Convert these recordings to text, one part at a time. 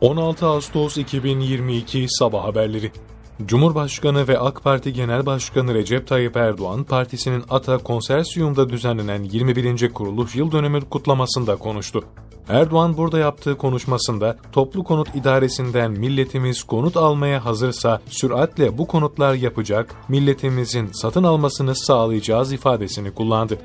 16 Ağustos 2022 Sabah Haberleri Cumhurbaşkanı ve AK Parti Genel Başkanı Recep Tayyip Erdoğan, partisinin ATA Konsersiyum'da düzenlenen 21. kuruluş yıl dönümü kutlamasında konuştu. Erdoğan burada yaptığı konuşmasında toplu konut idaresinden milletimiz konut almaya hazırsa süratle bu konutlar yapacak, milletimizin satın almasını sağlayacağız ifadesini kullandı.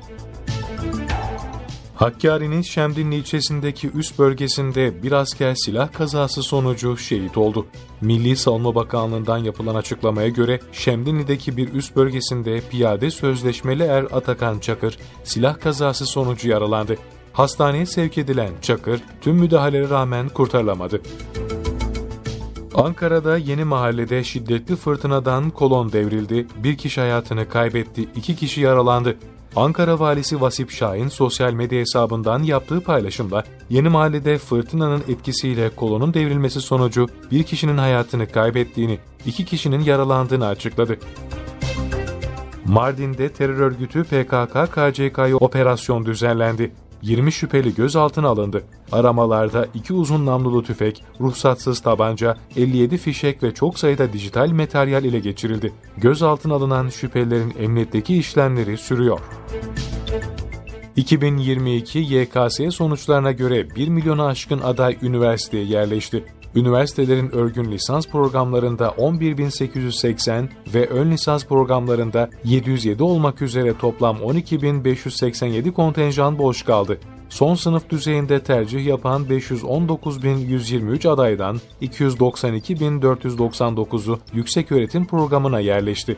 Hakkari'nin Şemdinli ilçesindeki üst bölgesinde bir asker silah kazası sonucu şehit oldu. Milli Savunma Bakanlığı'ndan yapılan açıklamaya göre Şemdinli'deki bir üst bölgesinde piyade sözleşmeli er Atakan Çakır silah kazası sonucu yaralandı. Hastaneye sevk edilen Çakır tüm müdahalelere rağmen kurtarılamadı. Ankara'da yeni mahallede şiddetli fırtınadan kolon devrildi, bir kişi hayatını kaybetti, iki kişi yaralandı. Ankara valisi Vasip Şahin sosyal medya hesabından yaptığı paylaşımda yeni mahallede fırtınanın etkisiyle kolonun devrilmesi sonucu bir kişinin hayatını kaybettiğini, iki kişinin yaralandığını açıkladı. Mardin'de terör örgütü PKK-KCK'ya operasyon düzenlendi. 20 şüpheli gözaltına alındı. Aramalarda iki uzun namlulu tüfek, ruhsatsız tabanca, 57 fişek ve çok sayıda dijital materyal ile geçirildi. Gözaltına alınan şüphelilerin emniyetteki işlemleri sürüyor. 2022 YKS sonuçlarına göre 1 milyona aşkın aday üniversiteye yerleşti. Üniversitelerin örgün lisans programlarında 11.880 ve ön lisans programlarında 707 olmak üzere toplam 12.587 kontenjan boş kaldı. Son sınıf düzeyinde tercih yapan 519.123 adaydan 292.499'u yükseköğretim programına yerleşti.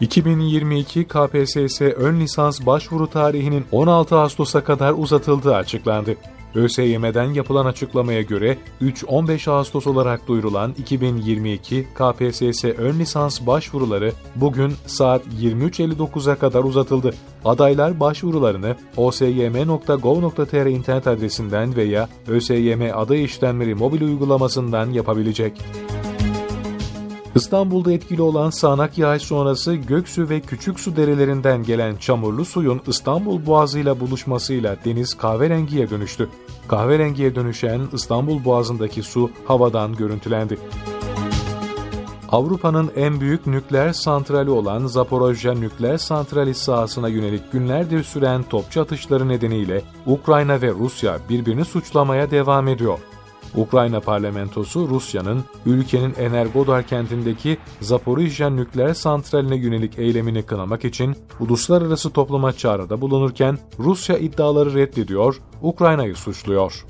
2022 KPSS ön lisans başvuru tarihinin 16 Ağustos'a kadar uzatıldığı açıklandı. ÖSYM'den yapılan açıklamaya göre 3-15 Ağustos olarak duyurulan 2022 KPSS ön lisans başvuruları bugün saat 23.59'a kadar uzatıldı. Adaylar başvurularını osym.gov.tr internet adresinden veya ÖSYM aday işlemleri mobil uygulamasından yapabilecek. İstanbul'da etkili olan sağanak yağış sonrası Göksu ve Küçüksu derelerinden gelen çamurlu suyun İstanbul Boğazı'yla buluşmasıyla deniz kahverengiye dönüştü. Kahverengiye dönüşen İstanbul Boğazı'ndaki su havadan görüntülendi. Avrupa'nın en büyük nükleer santrali olan Zaporojye nükleer santrali sahasına yönelik günlerdir süren topçu atışları nedeniyle Ukrayna ve Rusya birbirini suçlamaya devam ediyor. Ukrayna parlamentosu Rusya'nın ülkenin Energodar kentindeki Zaporijya nükleer santraline yönelik eylemini kınamak için uluslararası topluma çağrıda bulunurken Rusya iddiaları reddediyor, Ukrayna'yı suçluyor.